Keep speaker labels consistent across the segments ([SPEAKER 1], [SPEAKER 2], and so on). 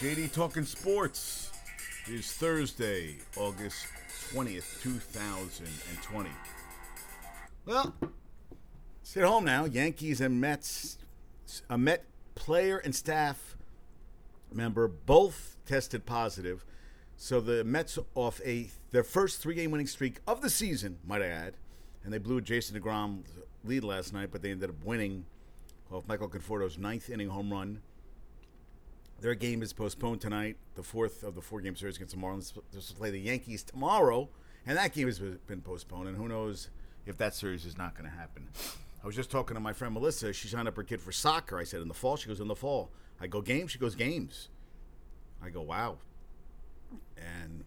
[SPEAKER 1] JD Talking Sports is Thursday, August 20th, 2020. Well, sit home now. Yankees and Mets, a Met player and staff member both tested positive. So the Mets off a their first three game winning streak of the season, might I add. And they blew Jason DeGrom lead last night, but they ended up winning off Michael Conforto's ninth inning home run their game is postponed tonight, the fourth of the four game series against the Marlins. They're to play the Yankees tomorrow, and that game has been postponed. And who knows if that series is not going to happen. I was just talking to my friend Melissa. She signed up her kid for soccer. I said, in the fall? She goes, in the fall. I go, games? She goes, games. I go, wow. And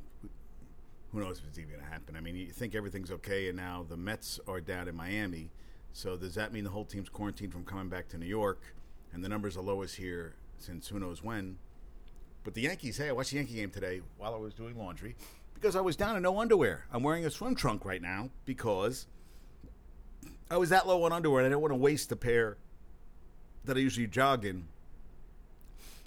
[SPEAKER 1] who knows if it's even going to happen. I mean, you think everything's okay, and now the Mets are down in Miami. So does that mean the whole team's quarantined from coming back to New York? And the numbers are lowest here since who knows when. But the Yankees, hey, I watched the Yankee game today while I was doing laundry because I was down in no underwear. I'm wearing a swim trunk right now because I was that low on underwear and I didn't want to waste the pair that I usually jog in.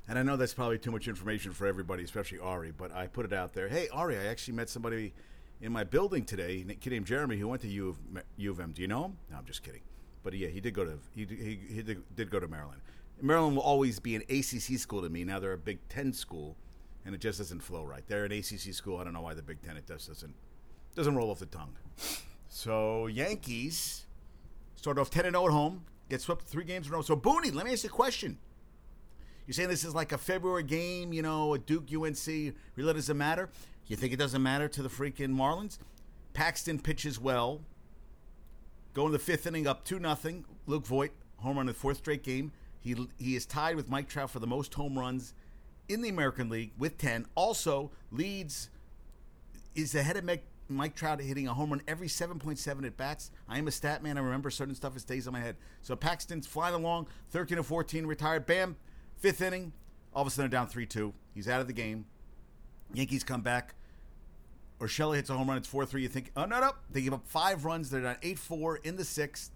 [SPEAKER 1] And I know that's probably too much information for everybody, especially Ari, but I put it out there. Hey, Ari, I actually met somebody in my building today, a kid named Jeremy, who went to U of, U of M. Do you know him? No, I'm just kidding. But yeah, he did go to he, he, he did, did go to Maryland. Maryland will always be an ACC school to me. Now they're a Big Ten school, and it just doesn't flow right. They're an ACC school. I don't know why the Big Ten it just doesn't doesn't roll off the tongue. So Yankees start off ten and zero oh at home, get swept three games in a row. So Booney, let me ask you a question. You're saying this is like a February game, you know, a Duke UNC. Really doesn't matter. You think it doesn't matter to the freaking Marlins? Paxton pitches well. Going the fifth inning, up two nothing. Luke Voit home run in the fourth straight game. He he is tied with Mike Trout for the most home runs in the American League with 10. Also leads is ahead of Mike, Mike Trout hitting a home run every 7.7 at bats. I am a stat man. I remember certain stuff. It stays on my head. So Paxton's flying along, 13 of 14, retired. Bam, fifth inning. All of a sudden, down 3 2. He's out of the game. Yankees come back. Urshela hits a home run. It's 4 3. You think, oh, no, no. They give up five runs. They're down 8 4 in the sixth.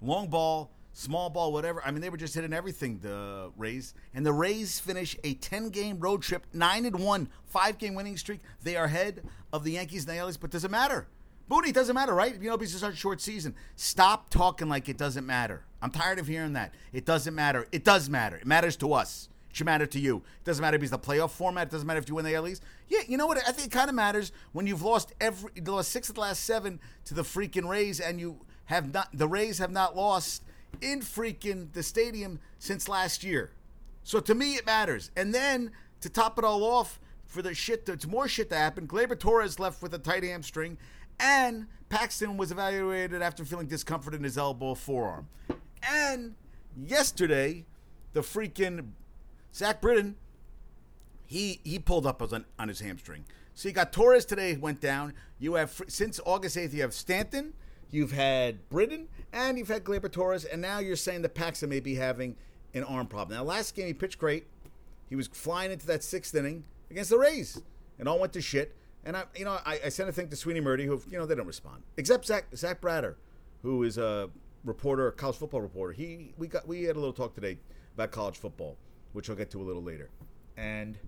[SPEAKER 1] Long ball small ball, whatever. I mean, they were just hitting everything. The Rays and the Rays finish a ten-game road trip, nine and one, five-game winning streak. They are ahead of the Yankees and the AL East, but does it matter? Booty doesn't matter, right? You know, because it's such a short season. Stop talking like it doesn't matter. I'm tired of hearing that. It doesn't matter. It does matter. It matters to us. It should matter to you. It doesn't matter if it's the playoff format. It doesn't matter if you win the AL East. Yeah, you know what? I think it kind of matters when you've lost every lost six of the last seven to the freaking Rays, and you have not. The Rays have not lost in freaking the stadium since last year. So to me, it matters. And then to top it all off, for the shit, to more shit to happen, Gleyber Torres left with a tight hamstring, and Paxton was evaluated after feeling discomfort in his elbow forearm. And yesterday, the freaking Zach Britton, he he pulled up on, on his hamstring. So you got Torres today went down. You have since August eighth, you have Stanton You've had Britton and you've had Gleyber Torres, and now you're saying that Paxton may be having an arm problem. Now, last game he pitched great. He was flying into that sixth inning against the Rays, and all went to shit. And I, you know, I, I sent a thing to Sweeny Murti, who, you know, they don't respond, except Zach Zach Bratter, who is a reporter, a college football reporter. He, we got, we had a little talk today about college football, which I'll get to a little later, and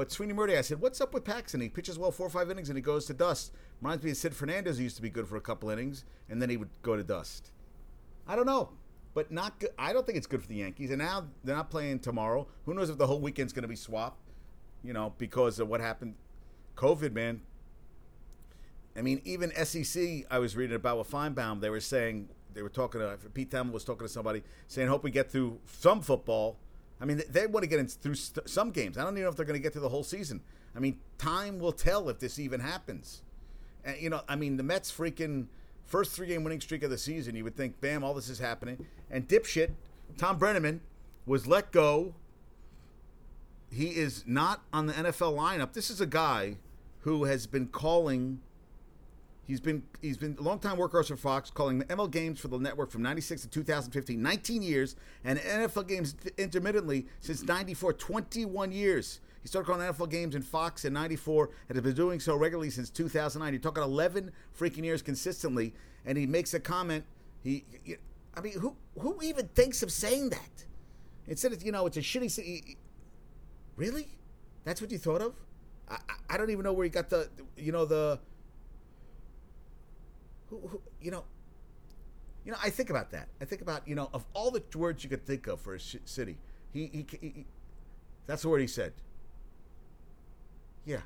[SPEAKER 1] but Sweeny Murti, I said, what's up with Paxton? He pitches well four or five innings and he goes to dust. Reminds me of Sid Fernandez, who used to be good for a couple innings, and then he would go to dust. I don't know. But not good. I don't think it's good for the Yankees. And now they're not playing tomorrow. Who knows if the whole weekend's going to be swapped, you know, because of what happened. COVID, man. I mean, even SEC, I was reading about with Finebaum, they were saying, they were talking to, Pete Thamel was talking to somebody saying, hope we get through some football I mean, they want to get in through st- some games. I don't even know if they're going to get through the whole season. I mean, time will tell if this even happens. And you know, I mean, the Mets freaking first three game winning streak of the season. You would think, bam, all this is happening. And dipshit Tom Brennaman was let go. He is not on the NFL lineup. This is a guy who has been calling He's been he's been a long time workhorse for Fox, calling the ML games for the network from 96 to 2015, 19 years, and NFL games intermittently since 94, 21 years. He started calling NFL games in Fox in 94 and has been doing so regularly since 2009. He's talking 11 freaking years consistently, and he makes a comment. He, I mean, who who even thinks of saying that? Instead of, you know, it's a shitty city. Really? That's what you thought of? I, I don't even know where he got the, you know, the, who, who, you know, you know, I think about that. I think about, you know, of all the words you could think of for a sh- city, he, he, he, that's the word he said. Yeah.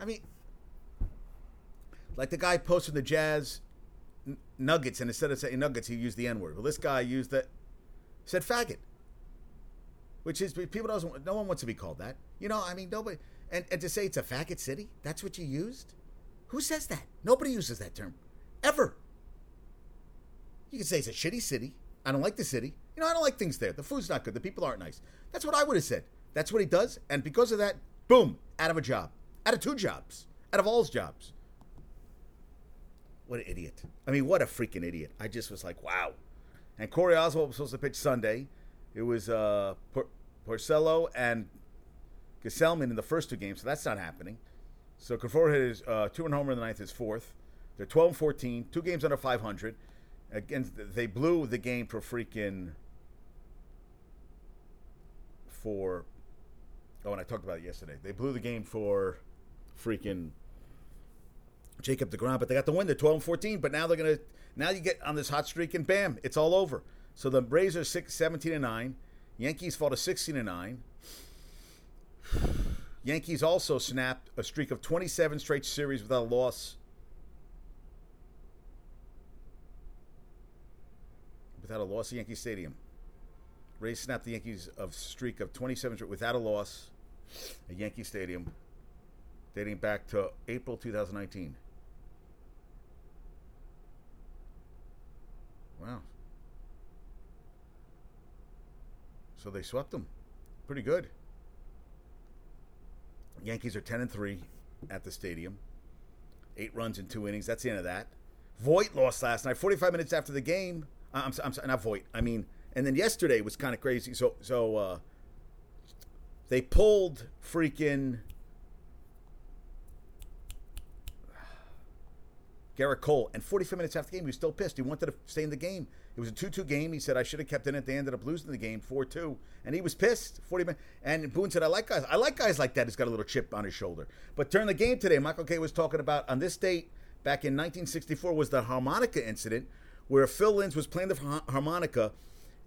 [SPEAKER 1] I mean, like the guy posting the Jazz n- Nuggets, and instead of saying Nuggets, he used the N word. Well, this guy used that, said faggot, which is people doesn't. No one wants to be called that. You know, I mean, nobody. And, and to say it's a faggot city, that's what you used. Who says that? Nobody uses that term, ever. You can say it's a shitty city. I don't like the city. You know, I don't like things there. The food's not good. The people aren't nice. That's what I would have said. That's what he does. And because of that, boom, out of a job. Out of two jobs. Out of all his jobs. What an idiot. I mean, what a freaking idiot. I just was like, wow. And Corey Oswalt was supposed to pitch Sunday. It was uh, Por- Porcello and Gsellman in the first two games, so that's not happening. So Conforto hit his uh, two and homer in the ninth, his fourth. They're 12 and 14, two games under 500. Again, they blew the game for freaking for. Oh, and I talked about it yesterday. They blew the game for freaking Jacob DeGrom, but they got the win. They're 12 and 14, but now they're to. Now you get on this hot streak, and bam, it's all over. So the Rays are six, 17 and 9. Yankees fall to 16 and 9. Yankees also snapped a streak of 27 straight series without a loss. Without a loss at Yankee Stadium. Rays snapped the Yankees of streak of 27 without a loss at Yankee Stadium, dating back to April 2019. Wow. So they swept them. Pretty good. Yankees are 10 and 3 at the stadium. Eight runs in two innings. That's the end of that. Voit lost last night, 45 minutes after the game. I'm, I'm sorry, not Voit. I mean, and then yesterday was kind of crazy. So, so uh, they pulled freaking Gerrit Cole, and 45 minutes after the game, he was still pissed. He wanted to stay in the game. It was a 2-2 game. He said I should have kept in it. They ended up losing the game 4-2, and he was pissed. 40 minutes. And Boone said, "I like guys. I like guys like that. He's got a little chip on his shoulder." But during the game today, Michael Kay was talking about on this date back in 1964 was the harmonica incident where Phil Linz was playing the harmonica,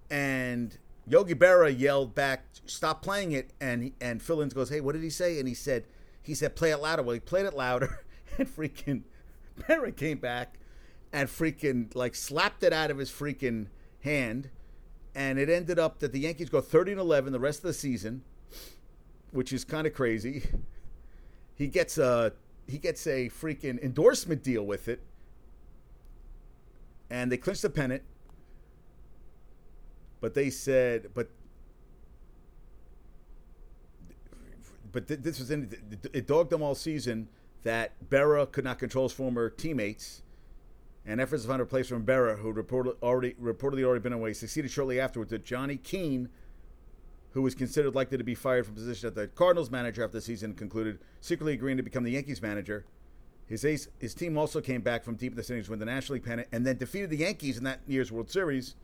[SPEAKER 1] and Yogi Berra yelled back, "Stop playing it!" And and Phil Linz goes, "Hey, what did he say?" And he said, "He said play it louder." Well, he played it louder, and freaking Berra came back and freaking like slapped it out of his freaking hand, and it ended up that the Yankees go 30 and 11 the rest of the season, which is kind of crazy. He gets a he gets a freaking endorsement deal with it, and they clinched the pennant. But they said, but but this was in it dogged them all season that Berra could not control his former teammates, and efforts to find a replacement for Berra, who reported already reportedly already been away, succeeded shortly afterwards to Johnny Keane, who was considered likely to be fired from position at the Cardinals manager after the season concluded, secretly agreeing to become the Yankees manager. His ace, his team also came back from deep in the standings to win the National League pennant, and then defeated the Yankees in that year's World Series.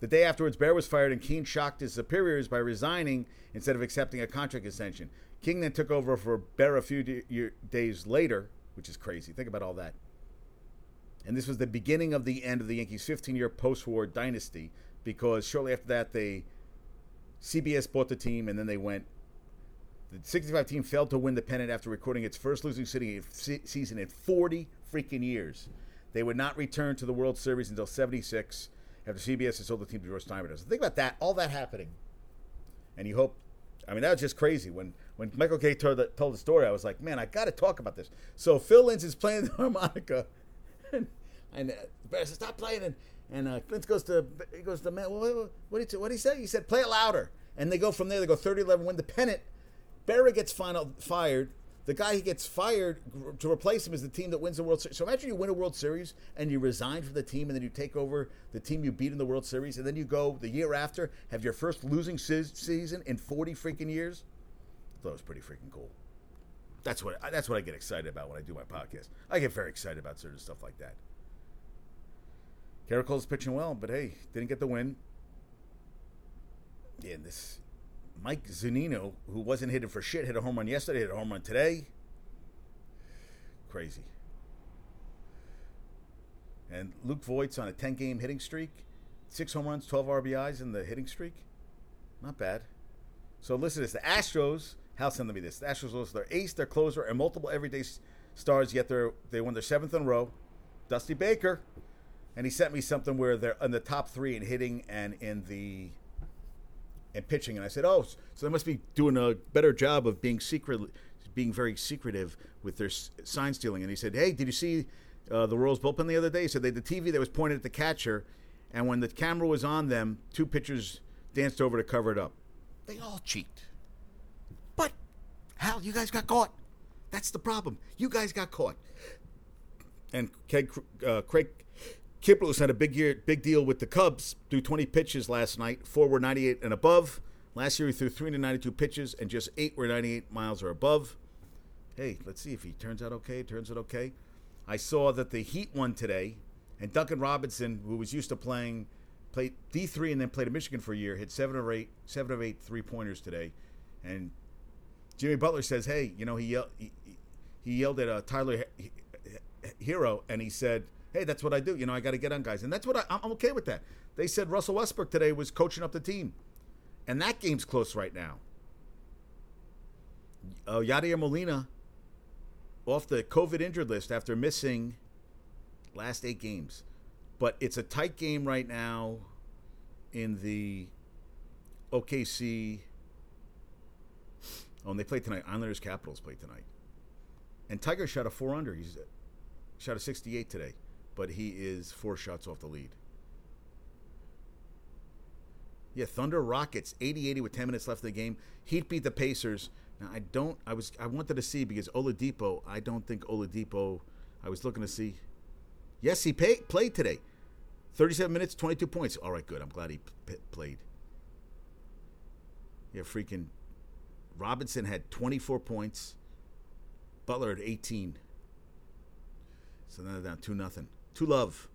[SPEAKER 1] The day afterwards, Bear was fired, and Keane shocked his superiors by resigning instead of accepting a contract extension. King then took over for Bear a few d- year, days later, which is crazy. Think about all that. And this was the beginning of the end of the Yankees' 15-year post-war dynasty, because shortly after that, they CBS bought the team, and then they went. The 65 team failed to win the pennant after recording its first losing season in 40 freaking years. They would not return to the World Series until 76 after CBS had sold the team to George Steinbrenner. So think about that, all that happening. And you hope, I mean, that was just crazy. When when Michael Kay told the, told the story, I was like, man, I got to talk about this. So Phil Linz is playing the harmonica, and, and uh, Bear says, stop playing. And, and uh, Clint goes to, he goes to, man, what, what, did he, what did he say? He said, play it louder. And they go from there, they go 30 11, win the pennant. Berra gets final, fired. The guy who gets fired to replace him is the team that wins the World Series. So imagine you win a World Series and you resign from the team, and then you take over the team you beat in the World Series, and then you go the year after, have your first losing season in 40 freaking years. I thought it was pretty freaking cool. That's what that's what I get excited about when I do my podcast. I get very excited about certain stuff like that. Gerrit Cole's pitching well, but hey, didn't get the win. Yeah, this Mike Zunino, who wasn't hitting for shit, hit a home run yesterday, hit a home run today. Crazy. And Luke Voit's on a 10 game hitting streak. Six home runs, 12 RBIs in the hitting streak. Not bad. So listen to this. The Astros, Hal sent me this. The Astros lost their ace, their closer, and multiple everyday stars, yet they won their seventh in a row. Dusty Baker. And he sent me something where they're in the top three in hitting and in the and pitching. And I said, oh, so they must be doing a better job of being secret, being very secretive with their sign stealing. And he said, hey, did you see uh, the Royals bullpen the other day? He said they the TV that was pointed at the catcher, and when the camera was on them, two pitchers danced over to cover it up. They all cheat. But Hal, you guys got caught. That's the problem. You guys got caught. And Craig, uh, Craig Kimbrel's had a big year, big deal with the Cubs. Threw 20 pitches last night. Four were 98 and above. Last year he threw 392 pitches, and just eight were 98 miles or above. Hey, let's see if he turns out okay. Turns out okay. I saw that the Heat won today, and Duncan Robinson, who was used to playing, played D three and then played at Michigan for a year, hit seven or eight, seven of eight three pointers today, and Jimmy Butler says, "Hey, you know he yelled, he, he yelled at uh, Tyler Herro, and he said." Hey, that's what I do. You know, I got to get on guys, and that's what I, I'm okay with that. They said Russell Westbrook today was coaching up the team, and that game's close right now. Uh, Yadier Molina off the COVID injured list after missing last eight games, but it's a tight game right now in the OKC. Oh, and they play tonight. Islanders Capitals play tonight. And Tiger shot a four under. He's shot a 68 today but he is four shots off the lead. Yeah, Thunder Rockets 80-80 with 10 minutes left in the game. Heat beat the Pacers. Now I don't I was I wanted to see because Oladipo, I don't think Oladipo I was looking to see. Yes, he pay, played today. 37 minutes, 22 points. All right, good. I'm glad he p- played. Yeah, freaking Robinson had 24 points. Butler had 18. So now they're down 2 nothing to love.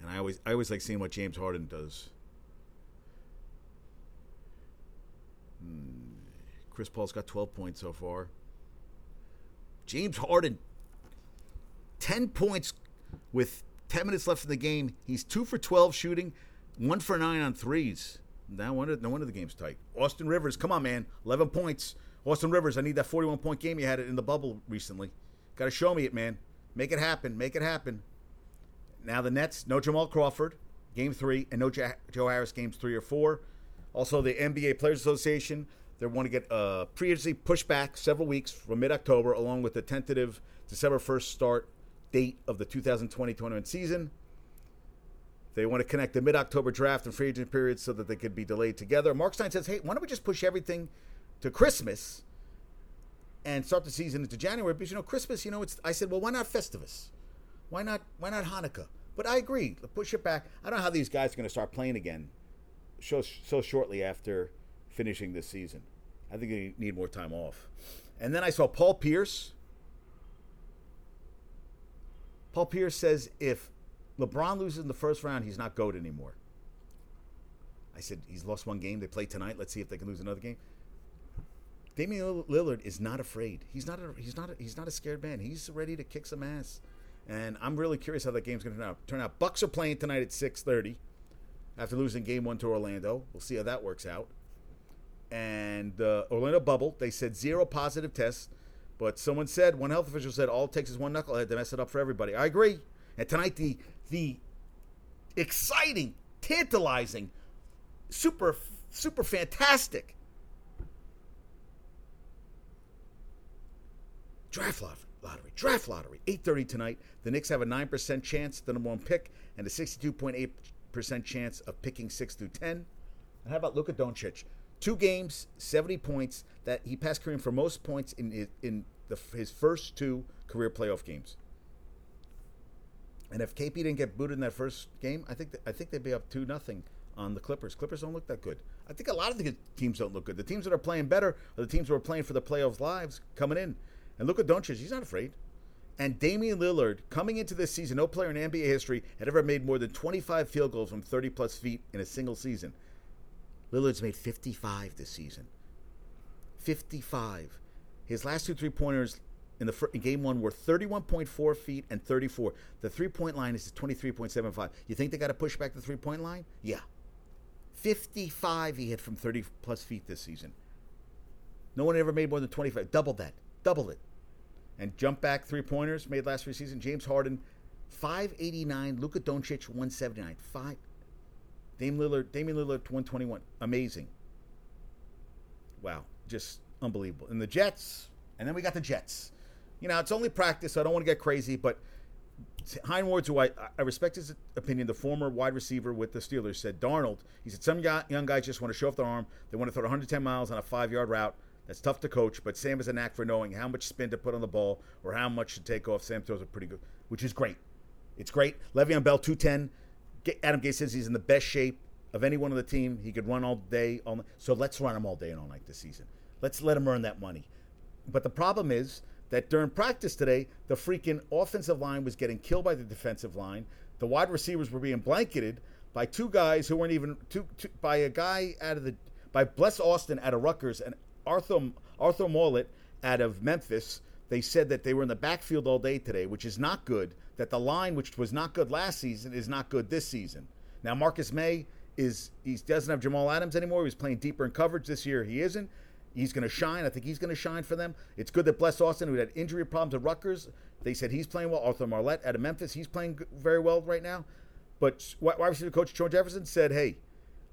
[SPEAKER 1] And I always I always like seeing what James Harden does. Hmm. Chris Paul's got 12 points so far. James Harden 10 points with 10 minutes left in the game. He's 2 for 12 shooting, 1 for 9 on threes. No wonder, no wonder the game's tight. Austin Rivers, come on, man. 11 points. Austin Rivers, I need that 41 point game you had it in the bubble recently. Got to show me it, man. Make it happen. Make it happen. Now the Nets, no Jamal Crawford, game three, and no Joe Harris, games three or four. Also, the NBA Players Association, they want to get uh, previously pushed back several weeks from mid October, along with the tentative December 1st start date of the 2020 21 season. They want to connect the mid October draft and free agent period so that they could be delayed together. Mark Stein says, hey, why don't we just push everything to Christmas and start the season into January because you know Christmas, you know, it's I said, well, why not Festivus? Why not why not Hanukkah? But I agree, push it back. I don't know how these guys are going to start playing again so so shortly after finishing this season. I think they need more time off. And then I saw Paul Pierce. Paul Pierce says if LeBron loses in the first round, he's not GOAT anymore. I said he's lost one game. They play tonight. Let's see if they can lose another game. Damian Lillard is not afraid. He's not a he's not a, he's not a scared man. He's ready to kick some ass. And I'm really curious how that game's going to turn out. Turn out. Bucks are playing tonight at 6:30 after losing game 1 to Orlando. We'll see how that works out. And uh, Orlando bubble, they said zero positive tests, but someone said one health official said all it takes is one knucklehead to mess it up for everybody. I agree. And tonight the the exciting, tantalizing, super super fantastic Draft lottery, draft lottery, 8:30 tonight. The Knicks have a 9% chance the number one pick and a 62.8% chance of picking 6 through 10. And how about Luka Doncic? Two games, 70 points. That he passed Kareem for most points in his, in the, his first two career playoff games. And if KP didn't get booted in that first game, I think I think they'd be up two nothing on the Clippers. Clippers don't look that good. I think a lot of the teams don't look good. The teams that are playing better are the teams who are playing for the playoffs lives coming in. And look at Doncic; he's not afraid. And Damian Lillard, coming into this season, no player in NBA history had ever made more than 25 field goals from 30 plus feet in a single season. Lillard's made 55 this season. 55. His last two three pointers in the fir- in game one were 31.4 feet and 34. The three point line is 23.75. You think they got to push back the three point line? Yeah. 55 he hit from 30 plus feet this season. No one ever made more than 25. Double that. Double it. And jump back three pointers made last year season. James Harden, 589. Luka Doncic, 179. Five. Dame Lillard, Damian Lillard, 121. Amazing. Wow. Just unbelievable. And the Jets, and then we got the Jets. You know, it's only practice, so I don't want to get crazy, but Hines Ward, who I, I respect his opinion, the former wide receiver with the Steelers, said Darnold, he said, some young guys just want to show off their arm. They want to throw 110 miles on a five yard route. That's tough to coach, but Sam has a knack for knowing how much spin to put on the ball or how much to take off. Sam throws it pretty good, which is great. It's great. Le'Veon Bell, 210. Adam Gase says he's in the best shape of anyone on the team. He could run all day. All. So let's run him all day and all night this season. Let's let him earn that money. But the problem is that during practice today, the freaking offensive line was getting killed by the defensive line. The wide receivers were being blanketed by two guys who weren't even two, two by a guy out of the by Bless Austin out of Rutgers and Arthur Arthur Maulet out of Memphis. They said that they were in the backfield all day today, which is not good. That the line, which was not good last season, is not good this season. Now Marcus Maye is he doesn't have Jamal Adams anymore. He's playing deeper in coverage this year. He isn't. He's going to shine. I think he's going to shine for them. It's good that Bless Austin, who had injury problems at Rutgers, they said he's playing well. Arthur Maulet out of Memphis, he's playing very well right now. But wide receiver coach Shawn Jefferson said, "Hey,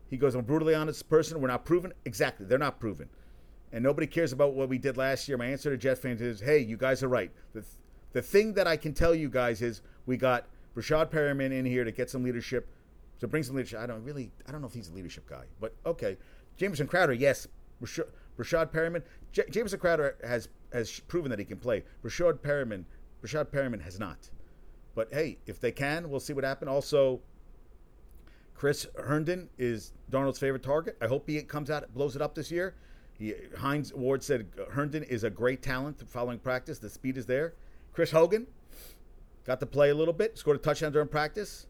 [SPEAKER 1] he goes, I'm brutally honest person. We're not proven. Exactly, they're not proven, and nobody cares about what we did last year. My answer to Jet fans is, Hey, you guys are right. The the thing that I can tell you guys is we got Rashad Perriman in here to get some leadership, to bring some leadership. I don't really, I don't know if he's a leadership guy, but okay. Jamison Crowder, yes. Rashad, Rashad Perriman, J- Jamison Crowder has has proven that he can play. Rashad Perriman, Rashad Perriman has not. But hey, if they can, we'll see what happens. Also, Chris Herndon is Darnold's favorite target. I hope he comes out, blows it up this year. He, Hines Ward said uh, Herndon is a great talent following practice. The speed is there. Chris Hogan got to play a little bit, scored a touchdown during practice.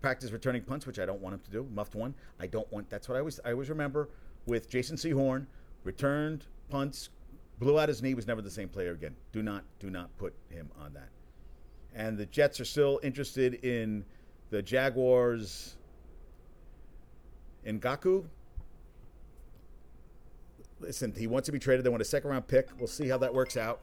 [SPEAKER 1] Practice returning punts, which I don't want him to do. Muffed one. I don't want. That's what I always I always remember with Jason Sehorn. Returned punts, blew out his knee. Was never the same player again. Do not do not put him on that. And the Jets are still interested in the Jaguars. Ngakoue. Listen, he wants to be traded. They want a second round pick. We'll see how that works out.